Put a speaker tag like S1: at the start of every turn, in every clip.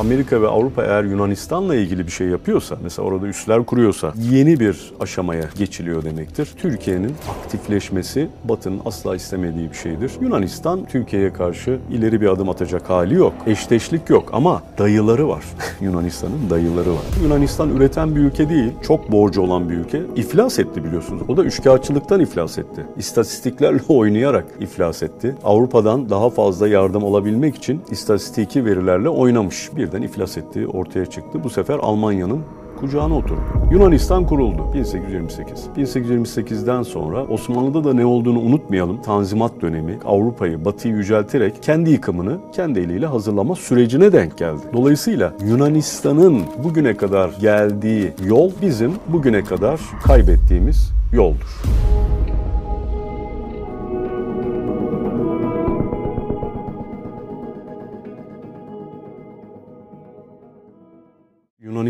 S1: Amerika ve Avrupa eğer Yunanistan'la ilgili bir şey yapıyorsa, mesela orada üsler kuruyorsa yeni bir aşamaya geçiliyor demektir. Türkiye'nin aktifleşmesi Batı'nın asla istemediği bir şeydir. Yunanistan Türkiye'ye karşı ileri bir adım atacak hali yok. Eşleşlik yok ama dayıları var. Yunanistan'ın dayıları var. Yunanistan üreten bir ülke değil, çok borcu olan bir ülke. İflas etti biliyorsunuz. O da üçkağıtçılıktan iflas etti. İstatistiklerle oynayarak iflas etti. Avrupa'dan daha fazla yardım olabilmek için istatistiki verilerle oynamış. Birden iflas etti, ortaya çıktı. Bu sefer Almanya'nın kucağına oturdu. Yunanistan kuruldu 1828. 1828'den sonra Osmanlı'da da ne olduğunu unutmayalım. Tanzimat dönemi Avrupa'yı, Batı'yı yücelterek kendi yıkımını kendi eliyle hazırlama sürecine denk geldi. Dolayısıyla Yunanistan'ın bugüne kadar geldiği yol bizim bugüne kadar kaybettiğimiz yoldur.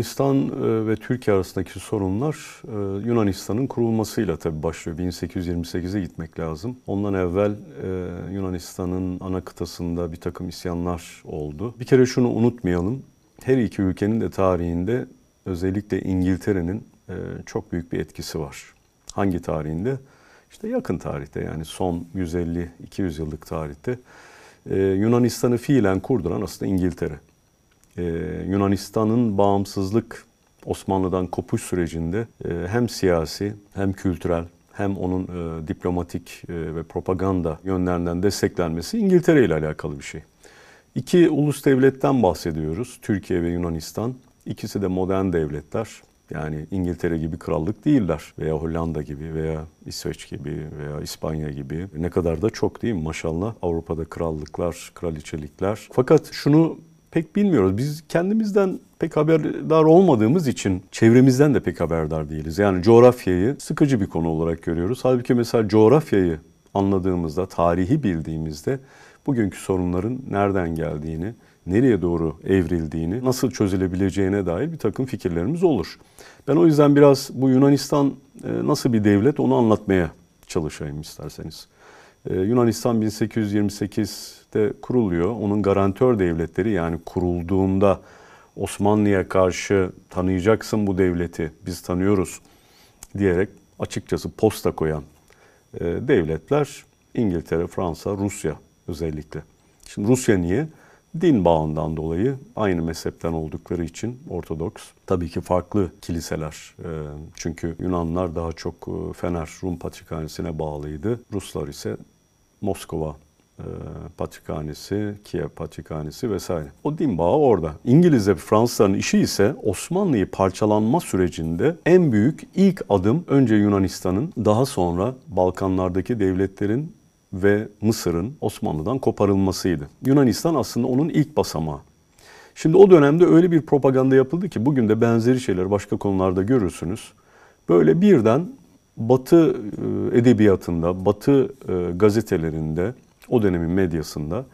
S1: Yunanistan e, ve Türkiye arasındaki sorunlar e, Yunanistan'ın kurulmasıyla tabii başlıyor. 1828'e gitmek lazım. Ondan evvel e, Yunanistan'ın ana kıtasında bir takım isyanlar oldu. Bir kere şunu unutmayalım. Her iki ülkenin de tarihinde özellikle İngiltere'nin çok büyük bir etkisi var. Hangi tarihinde? İşte yakın tarihte yani son 150-200 yıllık tarihte Yunanistan'ı fiilen kurduran aslında İngiltere e, Yunanistan'ın bağımsızlık Osmanlı'dan kopuş sürecinde e, hem siyasi hem kültürel hem onun e, diplomatik e, ve propaganda yönlerinden desteklenmesi İngiltere ile alakalı bir şey. İki ulus devletten bahsediyoruz. Türkiye ve Yunanistan. İkisi de modern devletler. Yani İngiltere gibi krallık değiller veya Hollanda gibi veya İsveç gibi veya İspanya gibi. Ne kadar da çok değil mi maşallah Avrupa'da krallıklar, kraliçelikler. Fakat şunu pek bilmiyoruz. Biz kendimizden pek haberdar olmadığımız için çevremizden de pek haberdar değiliz. Yani coğrafyayı sıkıcı bir konu olarak görüyoruz. Halbuki mesela coğrafyayı anladığımızda, tarihi bildiğimizde bugünkü sorunların nereden geldiğini, nereye doğru evrildiğini, nasıl çözülebileceğine dair bir takım fikirlerimiz olur. Ben o yüzden biraz bu Yunanistan e, nasıl bir devlet onu anlatmaya çalışayım isterseniz. Ee, Yunanistan 1828'de kuruluyor. Onun garantör devletleri yani kurulduğunda Osmanlı'ya karşı tanıyacaksın bu devleti, biz tanıyoruz diyerek açıkçası posta koyan e, devletler İngiltere, Fransa, Rusya özellikle. Şimdi Rusya niye? Din bağından dolayı aynı mezhepten oldukları için Ortodoks. Tabii ki farklı kiliseler. E, çünkü Yunanlar daha çok e, Fener Rum Patrikhanesi'ne bağlıydı. Ruslar ise Moskova e, Patrikhanesi, Kiev Patrikhanesi vesaire. O din bağı orada. İngiliz ve Fransızların işi ise Osmanlı'yı parçalanma sürecinde en büyük ilk adım önce Yunanistan'ın daha sonra Balkanlardaki devletlerin ve Mısır'ın Osmanlı'dan koparılmasıydı. Yunanistan aslında onun ilk basamağı. Şimdi o dönemde öyle bir propaganda yapıldı ki bugün de benzeri şeyler başka konularda görürsünüz. Böyle birden Batı e, edebiyatında, Batı e, gazetelerinde, o dönemin medyasında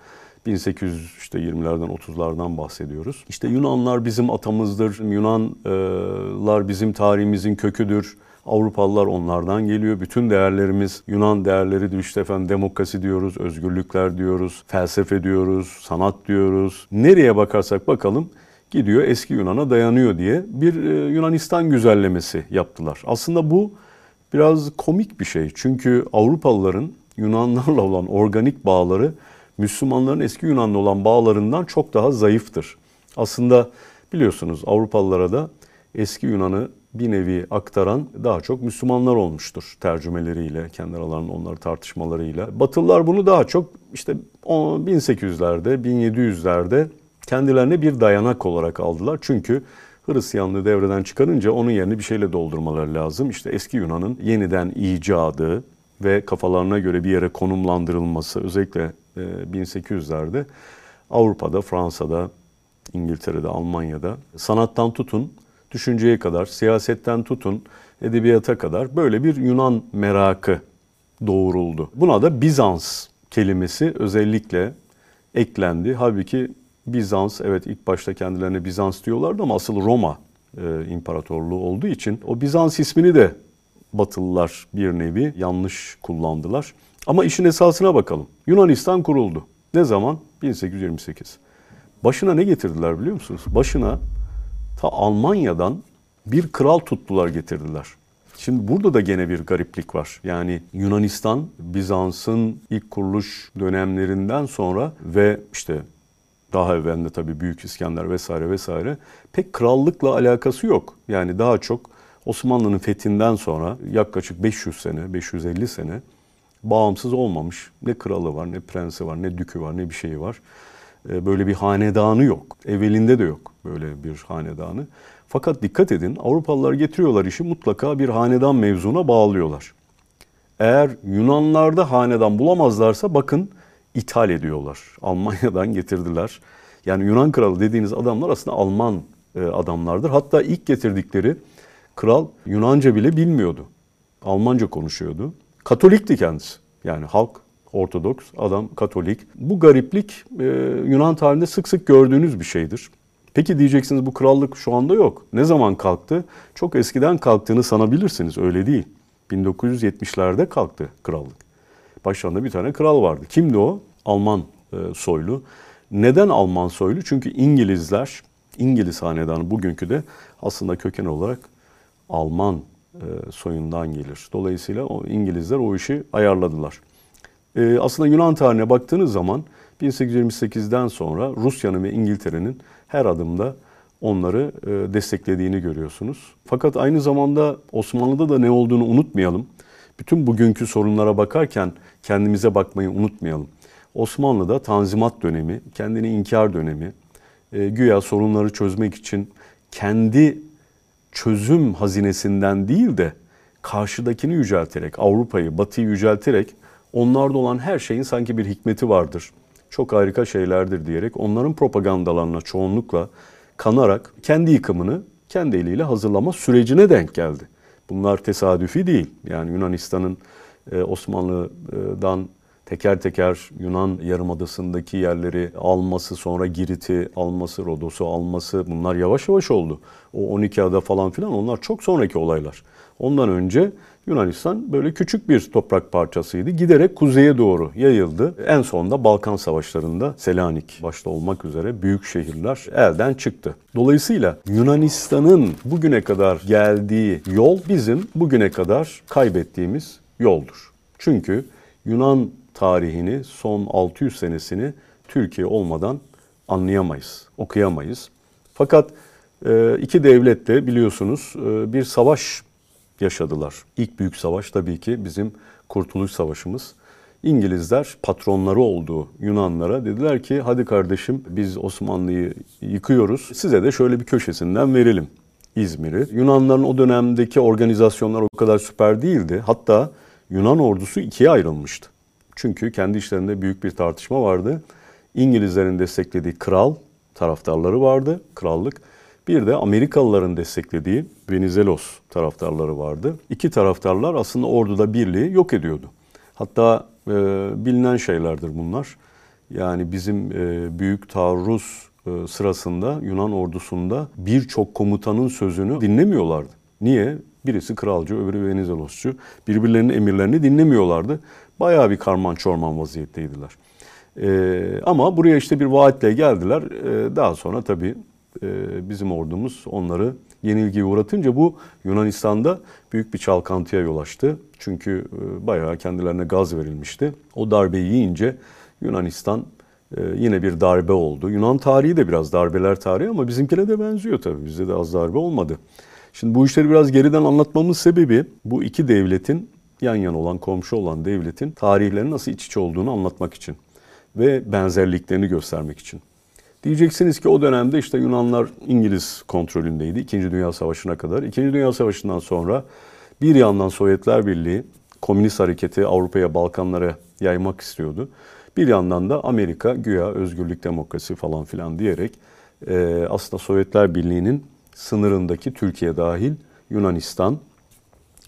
S1: 1820'lerden 30'lardan bahsediyoruz. İşte Yunanlar bizim atamızdır, Yunanlar bizim tarihimizin köküdür. Avrupalılar onlardan geliyor. Bütün değerlerimiz Yunan değerleridir. İşte efendim demokrasi diyoruz, özgürlükler diyoruz, felsefe diyoruz, sanat diyoruz. Nereye bakarsak bakalım gidiyor eski Yunan'a dayanıyor diye bir e, Yunanistan güzellemesi yaptılar. Aslında bu biraz komik bir şey. Çünkü Avrupalıların Yunanlarla olan organik bağları Müslümanların eski Yunanlı olan bağlarından çok daha zayıftır. Aslında biliyorsunuz Avrupalılara da eski Yunan'ı bir nevi aktaran daha çok Müslümanlar olmuştur tercümeleriyle, kendi aralarında onları tartışmalarıyla. Batılılar bunu daha çok işte 1800'lerde, 1700'lerde kendilerine bir dayanak olarak aldılar. Çünkü Hristiyanlığı devreden çıkarınca onun yerini bir şeyle doldurmaları lazım. İşte eski Yunan'ın yeniden icadı ve kafalarına göre bir yere konumlandırılması özellikle 1800'lerde e, Avrupa'da, Fransa'da, İngiltere'de, Almanya'da sanattan tutun, düşünceye kadar, siyasetten tutun, edebiyata kadar böyle bir Yunan merakı doğuruldu. Buna da Bizans kelimesi özellikle eklendi. Halbuki Bizans evet ilk başta kendilerine Bizans diyorlardı ama asıl Roma e, imparatorluğu olduğu için o Bizans ismini de Batılılar bir nevi yanlış kullandılar. Ama işin esasına bakalım. Yunanistan kuruldu. Ne zaman? 1828. Başına ne getirdiler biliyor musunuz? Başına ta Almanya'dan bir kral tuttular getirdiler. Şimdi burada da gene bir gariplik var. Yani Yunanistan Bizans'ın ilk kuruluş dönemlerinden sonra ve işte daha evvelinde tabii Büyük İskender vesaire vesaire pek krallıkla alakası yok. Yani daha çok Osmanlı'nın fethinden sonra yaklaşık 500 sene, 550 sene bağımsız olmamış. Ne kralı var, ne prensi var, ne dükü var, ne bir şeyi var. Ee, böyle bir hanedanı yok. Evvelinde de yok böyle bir hanedanı. Fakat dikkat edin Avrupalılar getiriyorlar işi mutlaka bir hanedan mevzuna bağlıyorlar. Eğer Yunanlarda hanedan bulamazlarsa bakın ithal ediyorlar. Almanya'dan getirdiler. Yani Yunan kralı dediğiniz adamlar aslında Alman e, adamlardır. Hatta ilk getirdikleri kral Yunanca bile bilmiyordu. Almanca konuşuyordu. Katolikti kendisi. Yani halk Ortodoks, adam Katolik. Bu gariplik e, Yunan tarihinde sık sık gördüğünüz bir şeydir. Peki diyeceksiniz bu krallık şu anda yok. Ne zaman kalktı? Çok eskiden kalktığını sanabilirsiniz. Öyle değil. 1970'lerde kalktı krallık. Başlarında bir tane kral vardı. Kimdi o? Alman e, soylu. Neden Alman soylu? Çünkü İngilizler, İngiliz hanedanı bugünkü de aslında köken olarak Alman e, soyundan gelir. Dolayısıyla o İngilizler o işi ayarladılar. E, aslında Yunan tarihine baktığınız zaman 1828'den sonra Rusya'nın ve İngiltere'nin her adımda onları e, desteklediğini görüyorsunuz. Fakat aynı zamanda Osmanlı'da da ne olduğunu unutmayalım. Bütün bugünkü sorunlara bakarken kendimize bakmayı unutmayalım. Osmanlı'da Tanzimat dönemi, kendini inkar dönemi, e, güya sorunları çözmek için kendi çözüm hazinesinden değil de karşıdakini yücelterek, Avrupa'yı, Batı'yı yücelterek onlarda olan her şeyin sanki bir hikmeti vardır. Çok harika şeylerdir diyerek onların propagandalarına çoğunlukla kanarak kendi yıkımını kendi eliyle hazırlama sürecine denk geldi. Bunlar tesadüfi değil. Yani Yunanistan'ın e, Osmanlı'dan teker teker Yunan Yarımadası'ndaki yerleri alması, sonra Girit'i alması, Rodos'u alması bunlar yavaş yavaş oldu. O 12 ada falan filan onlar çok sonraki olaylar. Ondan önce Yunanistan böyle küçük bir toprak parçasıydı. Giderek kuzeye doğru yayıldı. En sonunda Balkan Savaşları'nda Selanik başta olmak üzere büyük şehirler elden çıktı. Dolayısıyla Yunanistan'ın bugüne kadar geldiği yol bizim bugüne kadar kaybettiğimiz yoldur. Çünkü Yunan tarihini son 600 senesini Türkiye olmadan anlayamayız, okuyamayız. Fakat e, iki devlet de biliyorsunuz e, bir savaş yaşadılar. İlk büyük savaş tabii ki bizim Kurtuluş Savaşımız. İngilizler patronları olduğu Yunanlara dediler ki hadi kardeşim biz Osmanlı'yı yıkıyoruz. Size de şöyle bir köşesinden verelim İzmir'i. Yunanların o dönemdeki organizasyonlar o kadar süper değildi. Hatta Yunan ordusu ikiye ayrılmıştı. Çünkü kendi işlerinde büyük bir tartışma vardı. İngilizlerin desteklediği kral taraftarları vardı, krallık. Bir de Amerikalıların desteklediği Venizelos taraftarları vardı. İki taraftarlar aslında orduda birliği yok ediyordu. Hatta e, bilinen şeylerdir bunlar. Yani bizim e, büyük taarruz e, sırasında Yunan ordusunda birçok komutanın sözünü dinlemiyorlardı. Niye? Birisi kralcı, öbürü Venizelosçu. Birbirlerinin emirlerini dinlemiyorlardı. Bayağı bir karman çorman vaziyetteydiler. Ee, ama buraya işte bir vaatle geldiler. Ee, daha sonra tabii e, bizim ordumuz onları yenilgiye uğratınca bu Yunanistan'da büyük bir çalkantıya yol açtı. Çünkü e, bayağı kendilerine gaz verilmişti. O darbeyi yiyince Yunanistan e, yine bir darbe oldu. Yunan tarihi de biraz darbeler tarihi ama bizimkine de benziyor tabii. Bizde de az darbe olmadı. Şimdi bu işleri biraz geriden anlatmamın sebebi bu iki devletin yan yana olan, komşu olan devletin tarihlerinin nasıl iç içe olduğunu anlatmak için ve benzerliklerini göstermek için. Diyeceksiniz ki o dönemde işte Yunanlar İngiliz kontrolündeydi İkinci Dünya Savaşı'na kadar. İkinci Dünya Savaşı'ndan sonra bir yandan Sovyetler Birliği komünist hareketi Avrupa'ya, Balkanlara yaymak istiyordu. Bir yandan da Amerika güya özgürlük, demokrasi falan filan diyerek e, aslında Sovyetler Birliği'nin sınırındaki Türkiye dahil Yunanistan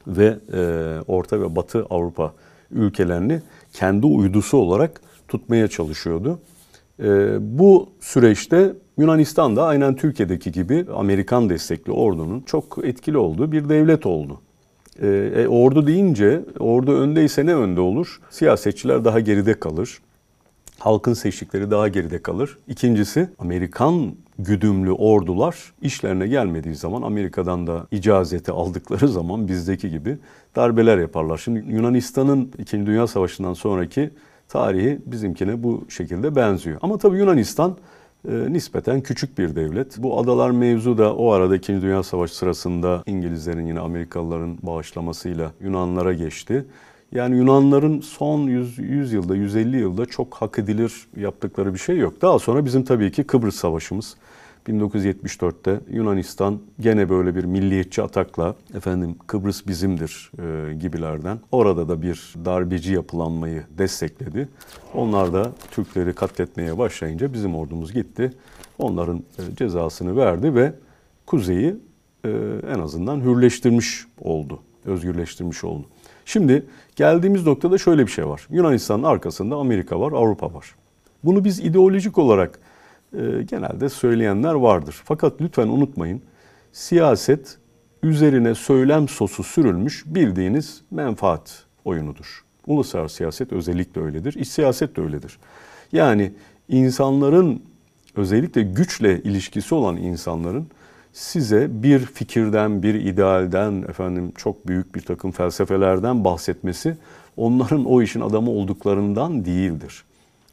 S1: ve e, Orta ve Batı Avrupa ülkelerini kendi uydusu olarak tutmaya çalışıyordu. E, bu süreçte Yunanistan da aynen Türkiye'deki gibi Amerikan destekli ordunun çok etkili olduğu bir devlet oldu. E, e, ordu deyince ordu öndeyse ne önde olur? Siyasetçiler daha geride kalır. halkın seçtikleri daha geride kalır. İkincisi Amerikan güdümlü ordular işlerine gelmediği zaman Amerika'dan da icazeti aldıkları zaman bizdeki gibi darbeler yaparlar. Şimdi Yunanistan'ın 2. Dünya Savaşı'ndan sonraki tarihi bizimkine bu şekilde benziyor. Ama tabii Yunanistan e, nispeten küçük bir devlet. Bu adalar mevzu da o arada 2. Dünya Savaşı sırasında İngilizlerin yine Amerikalıların bağışlamasıyla Yunanlara geçti. Yani Yunanların son 100, 100 yılda, 150 yılda çok hak edilir yaptıkları bir şey yok. Daha sonra bizim tabii ki Kıbrıs Savaşımız. 1974'te Yunanistan gene böyle bir milliyetçi atakla efendim Kıbrıs bizimdir e, gibilerden orada da bir darbeci yapılanmayı destekledi. Onlar da Türkleri katletmeye başlayınca bizim ordumuz gitti. Onların e, cezasını verdi ve kuzeyi e, en azından hürleştirmiş oldu, özgürleştirmiş oldu. Şimdi geldiğimiz noktada şöyle bir şey var. Yunanistan'ın arkasında Amerika var, Avrupa var. Bunu biz ideolojik olarak e, genelde söyleyenler vardır. Fakat lütfen unutmayın, siyaset üzerine söylem sosu sürülmüş bildiğiniz menfaat oyunudur. Uluslararası siyaset özellikle öyledir. İç siyaset de öyledir. Yani insanların özellikle güçle ilişkisi olan insanların size bir fikirden, bir idealden, efendim çok büyük bir takım felsefelerden bahsetmesi onların o işin adamı olduklarından değildir.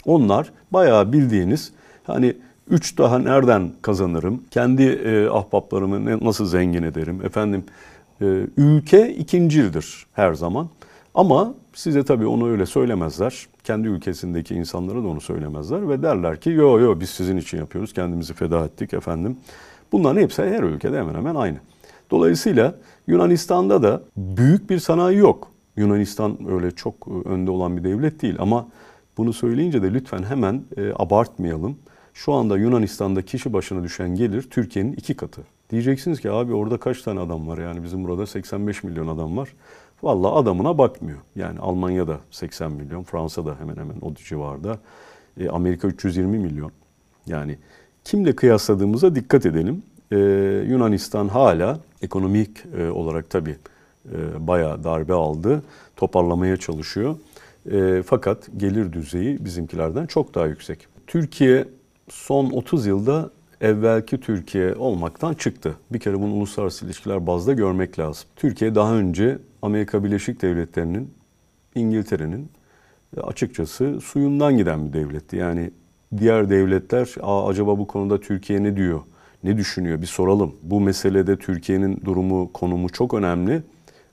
S1: Onlar bayağı bildiğiniz hani üç daha nereden kazanırım, kendi e, ahbaplarımı nasıl zengin ederim, efendim e, ülke ikincildir her zaman. Ama size tabii onu öyle söylemezler. Kendi ülkesindeki insanlara da onu söylemezler ve derler ki yo yo biz sizin için yapıyoruz, kendimizi feda ettik efendim. Bunların hepsi her ülkede hemen hemen aynı. Dolayısıyla Yunanistan'da da büyük bir sanayi yok. Yunanistan öyle çok e, önde olan bir devlet değil ama bunu söyleyince de lütfen hemen e, abartmayalım. Şu anda Yunanistan'da kişi başına düşen gelir Türkiye'nin iki katı. Diyeceksiniz ki abi orada kaç tane adam var yani bizim burada 85 milyon adam var. Valla adamına bakmıyor. Yani Almanya'da 80 milyon, Fransa'da hemen hemen o civarda. E, Amerika 320 milyon. Yani kimle kıyasladığımıza dikkat edelim. E, Yunanistan hala ekonomik e, olarak tabii e, bayağı darbe aldı. Toparlamaya çalışıyor. E, fakat gelir düzeyi bizimkilerden çok daha yüksek. Türkiye son 30 yılda evvelki Türkiye olmaktan çıktı. Bir kere bunu uluslararası ilişkiler bazda görmek lazım. Türkiye daha önce Amerika Birleşik Devletleri'nin, İngiltere'nin e, açıkçası suyundan giden bir devletti. Yani diğer devletler Aa, acaba bu konuda Türkiye ne diyor, ne düşünüyor bir soralım. Bu meselede Türkiye'nin durumu, konumu çok önemli.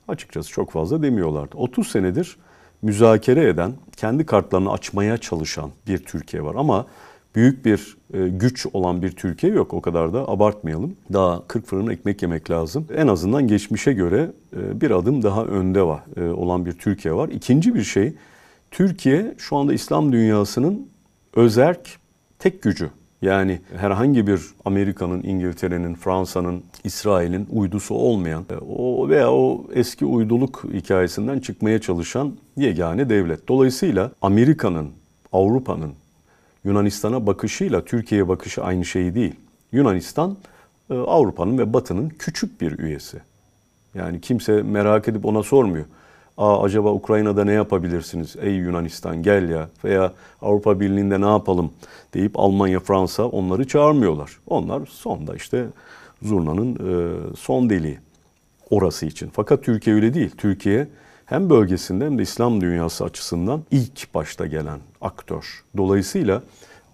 S1: Açıkçası çok fazla demiyorlardı. 30 senedir müzakere eden, kendi kartlarını açmaya çalışan bir Türkiye var. Ama büyük bir e, güç olan bir Türkiye yok. O kadar da abartmayalım. Daha 40 fırın ekmek yemek lazım. En azından geçmişe göre e, bir adım daha önde var e, olan bir Türkiye var. İkinci bir şey, Türkiye şu anda İslam dünyasının özerk tek gücü. Yani herhangi bir Amerika'nın, İngiltere'nin, Fransa'nın, İsrail'in uydusu olmayan o veya o eski uyduluk hikayesinden çıkmaya çalışan yegane devlet. Dolayısıyla Amerika'nın, Avrupa'nın, Yunanistan'a bakışıyla Türkiye'ye bakışı aynı şey değil. Yunanistan e, Avrupa'nın ve Batı'nın küçük bir üyesi. Yani kimse merak edip ona sormuyor. Aa, acaba Ukrayna'da ne yapabilirsiniz? Ey Yunanistan gel ya veya Avrupa Birliği'nde ne yapalım deyip Almanya, Fransa onları çağırmıyorlar. Onlar sonda işte zurnanın e, son deliği orası için. Fakat Türkiye öyle değil. Türkiye hem bölgesinde hem de İslam dünyası açısından ilk başta gelen aktör. Dolayısıyla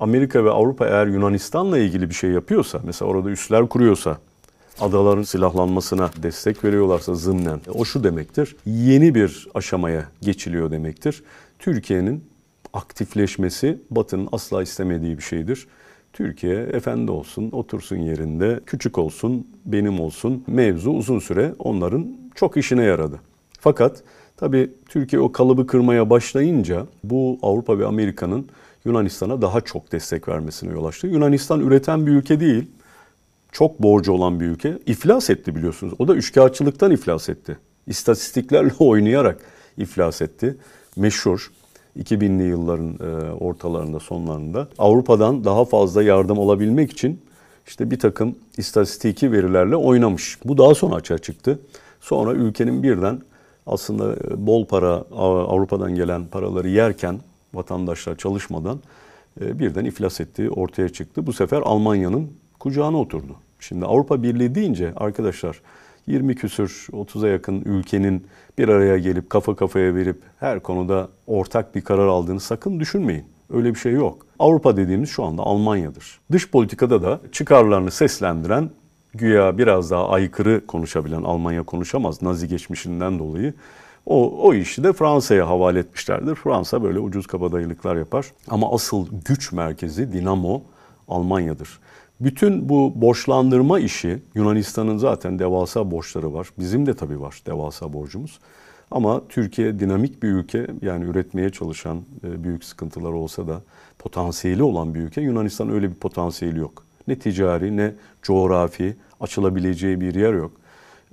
S1: Amerika ve Avrupa eğer Yunanistan'la ilgili bir şey yapıyorsa, mesela orada üsler kuruyorsa, adaların silahlanmasına destek veriyorlarsa zımnen, o şu demektir, yeni bir aşamaya geçiliyor demektir. Türkiye'nin aktifleşmesi Batı'nın asla istemediği bir şeydir. Türkiye efendi olsun, otursun yerinde, küçük olsun, benim olsun mevzu uzun süre onların çok işine yaradı. Fakat Tabii Türkiye o kalıbı kırmaya başlayınca bu Avrupa ve Amerika'nın Yunanistan'a daha çok destek vermesine yol açtı. Yunanistan üreten bir ülke değil. Çok borcu olan bir ülke. İflas etti biliyorsunuz. O da üçkağıtçılıktan iflas etti. İstatistiklerle oynayarak iflas etti. Meşhur 2000'li yılların e, ortalarında sonlarında Avrupa'dan daha fazla yardım alabilmek için işte bir takım istatistiki verilerle oynamış. Bu daha sonra açığa çıktı. Sonra ülkenin birden aslında bol para Avrupa'dan gelen paraları yerken vatandaşlar çalışmadan e, birden iflas ettiği ortaya çıktı. Bu sefer Almanya'nın kucağına oturdu. Şimdi Avrupa Birliği deyince arkadaşlar 20 küsür 30'a yakın ülkenin bir araya gelip kafa kafaya verip her konuda ortak bir karar aldığını sakın düşünmeyin. Öyle bir şey yok. Avrupa dediğimiz şu anda Almanya'dır. Dış politikada da çıkarlarını seslendiren güya biraz daha aykırı konuşabilen Almanya konuşamaz Nazi geçmişinden dolayı. O, o işi de Fransa'ya havale etmişlerdir. Fransa böyle ucuz kabadayılıklar yapar. Ama asıl güç merkezi dinamo Almanya'dır. Bütün bu borçlandırma işi Yunanistan'ın zaten devasa borçları var. Bizim de tabii var devasa borcumuz. Ama Türkiye dinamik bir ülke yani üretmeye çalışan e, büyük sıkıntılar olsa da potansiyeli olan bir ülke. Yunanistan öyle bir potansiyeli yok. Ne ticari ne coğrafi açılabileceği bir yer yok.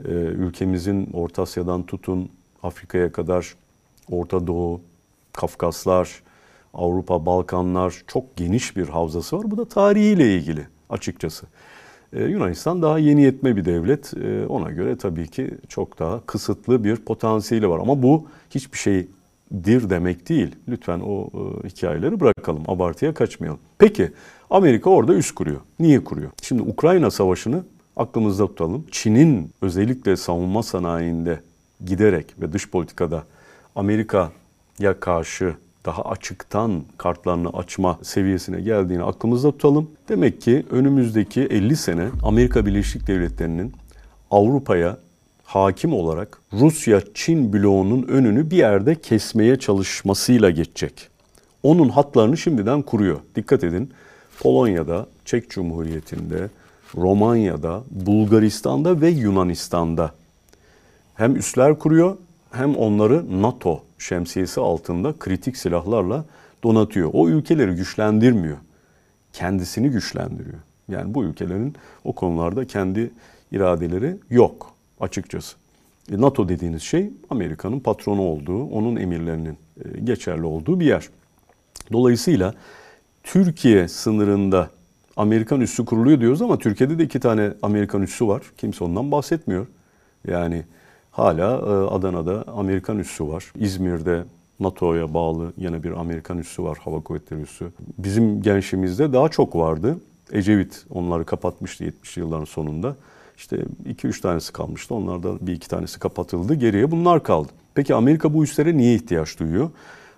S1: E, ülkemizin Orta Asya'dan tutun Afrika'ya kadar Orta Doğu, Kafkaslar, Avrupa, Balkanlar çok geniş bir havzası var. Bu da tarihiyle ilgili açıkçası. Ee, Yunanistan daha yeni yetme bir devlet. Ee, ona göre tabii ki çok daha kısıtlı bir potansiyeli var. Ama bu hiçbir şeydir demek değil. Lütfen o e, hikayeleri bırakalım. Abartıya kaçmayalım. Peki Amerika orada üst kuruyor. Niye kuruyor? Şimdi Ukrayna Savaşı'nı aklımızda tutalım. Çin'in özellikle savunma sanayinde giderek ve dış politikada Amerika'ya karşı daha açıktan kartlarını açma seviyesine geldiğini aklımızda tutalım. Demek ki önümüzdeki 50 sene Amerika Birleşik Devletleri'nin Avrupa'ya hakim olarak Rusya-Çin bloğunun önünü bir yerde kesmeye çalışmasıyla geçecek. Onun hatlarını şimdiden kuruyor. Dikkat edin Polonya'da, Çek Cumhuriyeti'nde, Romanya'da, Bulgaristan'da ve Yunanistan'da hem üsler kuruyor hem onları NATO şemsiyesi altında kritik silahlarla donatıyor. O ülkeleri güçlendirmiyor. Kendisini güçlendiriyor. Yani bu ülkelerin o konularda kendi iradeleri yok açıkçası. E, NATO dediğiniz şey Amerika'nın patronu olduğu, onun emirlerinin e, geçerli olduğu bir yer. Dolayısıyla Türkiye sınırında Amerikan üssü kuruluyor diyoruz ama Türkiye'de de iki tane Amerikan üssü var. Kimse ondan bahsetmiyor. Yani Hala e, Adana'da Amerikan üssü var. İzmir'de NATO'ya bağlı yine bir Amerikan üssü var, hava kuvvetleri üssü. Bizim gençliğimizde daha çok vardı. Ecevit onları kapatmıştı 70'li yılların sonunda. İşte 2-3 tanesi kalmıştı. Onlardan bir iki tanesi kapatıldı. Geriye bunlar kaldı. Peki Amerika bu üslere niye ihtiyaç duyuyor?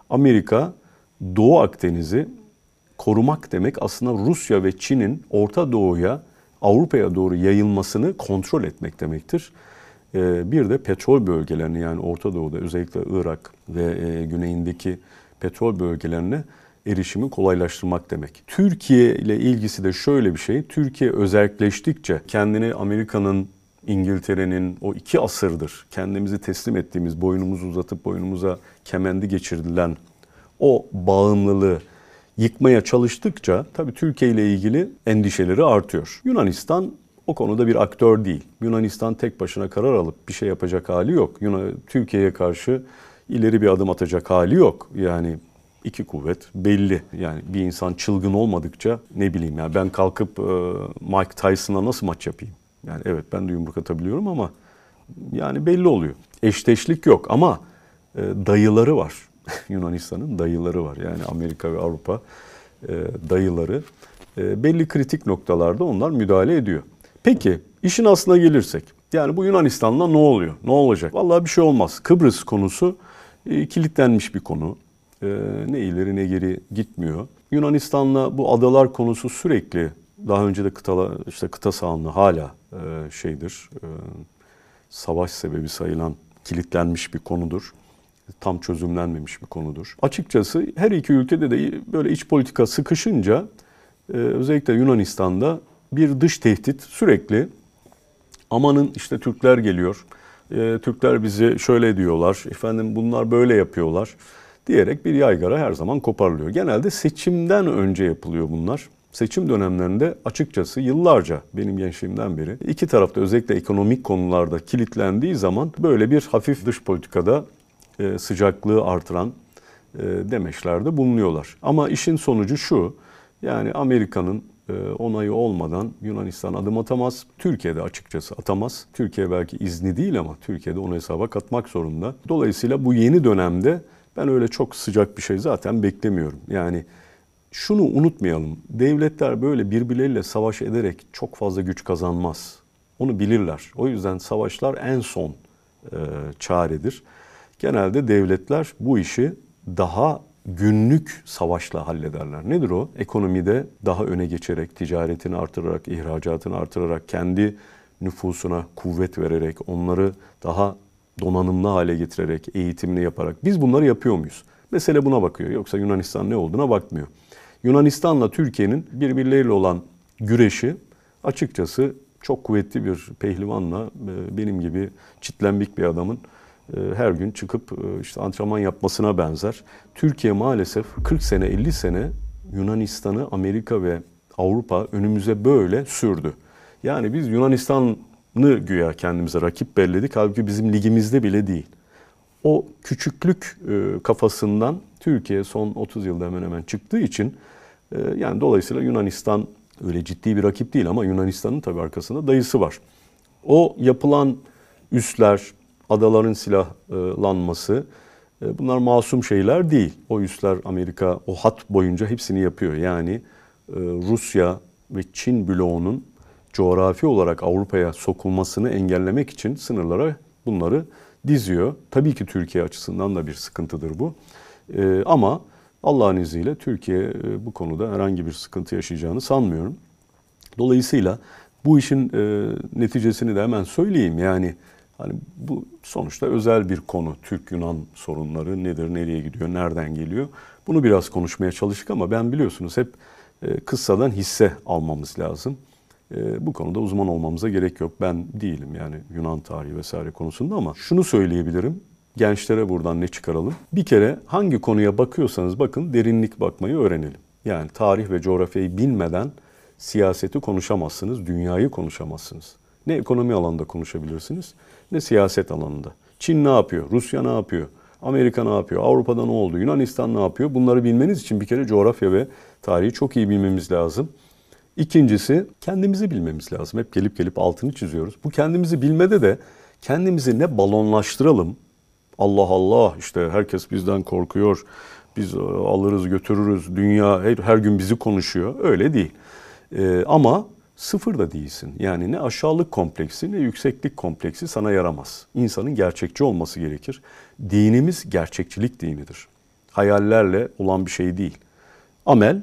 S1: Amerika Doğu Akdeniz'i korumak demek aslında Rusya ve Çin'in Orta Doğu'ya, Avrupa'ya doğru yayılmasını kontrol etmek demektir. Ee, bir de petrol bölgelerini yani Orta Doğu'da özellikle Irak ve e, güneyindeki petrol bölgelerine erişimi kolaylaştırmak demek. Türkiye ile ilgisi de şöyle bir şey. Türkiye özelleştikçe kendini Amerika'nın İngiltere'nin o iki asırdır kendimizi teslim ettiğimiz, boynumuzu uzatıp boynumuza kemendi geçirilen o bağımlılığı yıkmaya çalıştıkça tabii Türkiye ile ilgili endişeleri artıyor. Yunanistan o konuda bir aktör değil. Yunanistan tek başına karar alıp bir şey yapacak hali yok. Yunan Türkiye'ye karşı ileri bir adım atacak hali yok. Yani iki kuvvet belli. Yani bir insan çılgın olmadıkça ne bileyim ya ben kalkıp e, Mike Tyson'a nasıl maç yapayım? Yani evet ben de yumruk atabiliyorum ama yani belli oluyor. Eşleşlik yok ama e, dayıları var. Yunanistan'ın dayıları var. Yani Amerika ve Avrupa e, dayıları. E, belli kritik noktalarda onlar müdahale ediyor. Peki işin aslına gelirsek. Yani bu Yunanistan'la ne oluyor? Ne olacak? Vallahi bir şey olmaz. Kıbrıs konusu e, kilitlenmiş bir konu. Ne ileri ne geri gitmiyor. Yunanistan'la bu adalar konusu sürekli daha önce de kıta, işte kıta sahanlığı hala şeydir. Savaş sebebi sayılan kilitlenmiş bir konudur. Tam çözümlenmemiş bir konudur. Açıkçası her iki ülkede de böyle iç politika sıkışınca e, özellikle Yunanistan'da bir dış tehdit sürekli amanın işte Türkler geliyor. E, Türkler bizi şöyle diyorlar. Efendim bunlar böyle yapıyorlar diyerek bir yaygara her zaman koparılıyor. Genelde seçimden önce yapılıyor bunlar. Seçim dönemlerinde açıkçası yıllarca benim gençliğimden beri iki tarafta özellikle ekonomik konularda kilitlendiği zaman böyle bir hafif dış politikada sıcaklığı artıran e, demeçlerde bulunuyorlar. Ama işin sonucu şu yani Amerika'nın e, onayı olmadan Yunanistan adım atamaz. Türkiye'de açıkçası atamaz. Türkiye belki izni değil ama Türkiye'de onu hesaba katmak zorunda. Dolayısıyla bu yeni dönemde ben öyle çok sıcak bir şey zaten beklemiyorum. Yani şunu unutmayalım. Devletler böyle birbirleriyle savaş ederek çok fazla güç kazanmaz. Onu bilirler. O yüzden savaşlar en son e, çaredir. Genelde devletler bu işi daha günlük savaşla hallederler. Nedir o? Ekonomide daha öne geçerek, ticaretini artırarak, ihracatını artırarak, kendi nüfusuna kuvvet vererek, onları daha donanımlı hale getirerek, eğitimini yaparak. Biz bunları yapıyor muyuz? Mesele buna bakıyor. Yoksa Yunanistan ne olduğuna bakmıyor. Yunanistan'la Türkiye'nin birbirleriyle olan güreşi açıkçası çok kuvvetli bir pehlivanla e, benim gibi çitlenbik bir adamın her gün çıkıp e, işte antrenman yapmasına benzer. Türkiye maalesef 40 sene 50 sene Yunanistan'ı Amerika ve Avrupa önümüze böyle sürdü. Yani biz Yunanistan'ı güya kendimize rakip belledik. Halbuki bizim ligimizde bile değil. O küçüklük kafasından Türkiye son 30 yılda hemen hemen çıktığı için yani dolayısıyla Yunanistan öyle ciddi bir rakip değil ama Yunanistan'ın tabii arkasında dayısı var. O yapılan üsler, adaların silahlanması e, bunlar masum şeyler değil. O üsler Amerika o hat boyunca hepsini yapıyor. Yani e, Rusya ve Çin bloğunun coğrafi olarak Avrupa'ya sokulmasını engellemek için sınırlara bunları diziyor. Tabii ki Türkiye açısından da bir sıkıntıdır bu. E, ama Allah'ın izniyle Türkiye bu konuda herhangi bir sıkıntı yaşayacağını sanmıyorum. Dolayısıyla bu işin neticesini de hemen söyleyeyim. Yani hani bu sonuçta özel bir konu. Türk-Yunan sorunları nedir, nereye gidiyor, nereden geliyor? Bunu biraz konuşmaya çalıştık ama ben biliyorsunuz hep e, kıssadan hisse almamız lazım. E, bu konuda uzman olmamıza gerek yok. Ben değilim yani Yunan tarihi vesaire konusunda ama şunu söyleyebilirim gençlere buradan ne çıkaralım? Bir kere hangi konuya bakıyorsanız bakın derinlik bakmayı öğrenelim. Yani tarih ve coğrafyayı bilmeden siyaseti konuşamazsınız, dünyayı konuşamazsınız. Ne ekonomi alanında konuşabilirsiniz ne siyaset alanında. Çin ne yapıyor? Rusya ne yapıyor? Amerika ne yapıyor? Avrupa'da ne oldu? Yunanistan ne yapıyor? Bunları bilmeniz için bir kere coğrafya ve tarihi çok iyi bilmemiz lazım. İkincisi kendimizi bilmemiz lazım. Hep gelip gelip altını çiziyoruz. Bu kendimizi bilmede de kendimizi ne balonlaştıralım, Allah Allah işte herkes bizden korkuyor. Biz e, alırız götürürüz. Dünya her, her gün bizi konuşuyor. Öyle değil. Ee, ama sıfır da değilsin. Yani ne aşağılık kompleksi ne yükseklik kompleksi sana yaramaz. İnsanın gerçekçi olması gerekir. Dinimiz gerçekçilik dinidir. Hayallerle olan bir şey değil. Amel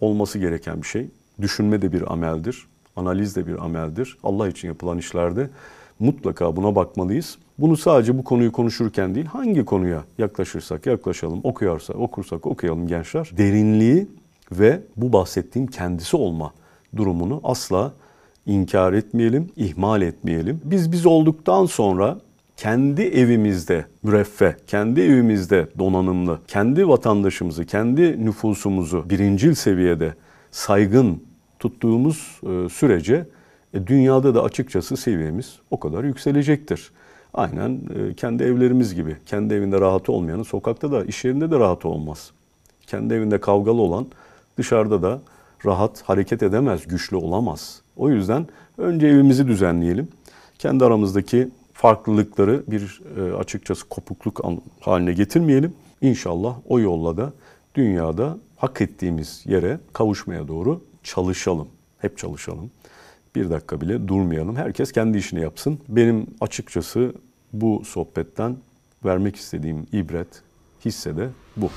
S1: olması gereken bir şey. Düşünme de bir ameldir. Analiz de bir ameldir. Allah için yapılan işlerde mutlaka buna bakmalıyız. Bunu sadece bu konuyu konuşurken değil, hangi konuya yaklaşırsak yaklaşalım, okuyorsa okursak okuyalım gençler. Derinliği ve bu bahsettiğim kendisi olma durumunu asla inkar etmeyelim, ihmal etmeyelim. Biz biz olduktan sonra kendi evimizde müreffeh, kendi evimizde donanımlı, kendi vatandaşımızı, kendi nüfusumuzu birincil seviyede saygın tuttuğumuz e, sürece e, dünyada da açıkçası seviyemiz o kadar yükselecektir. Aynen e, kendi evlerimiz gibi. Kendi evinde rahat olmayanın sokakta da iş yerinde de rahat olmaz. Kendi evinde kavgalı olan dışarıda da rahat hareket edemez, güçlü olamaz. O yüzden önce evimizi düzenleyelim. Kendi aramızdaki farklılıkları bir e, açıkçası kopukluk haline getirmeyelim. İnşallah o yolla da dünyada hak ettiğimiz yere kavuşmaya doğru çalışalım. Hep çalışalım bir dakika bile durmayalım. Herkes kendi işini yapsın. Benim açıkçası bu sohbetten vermek istediğim ibret, hisse de bu.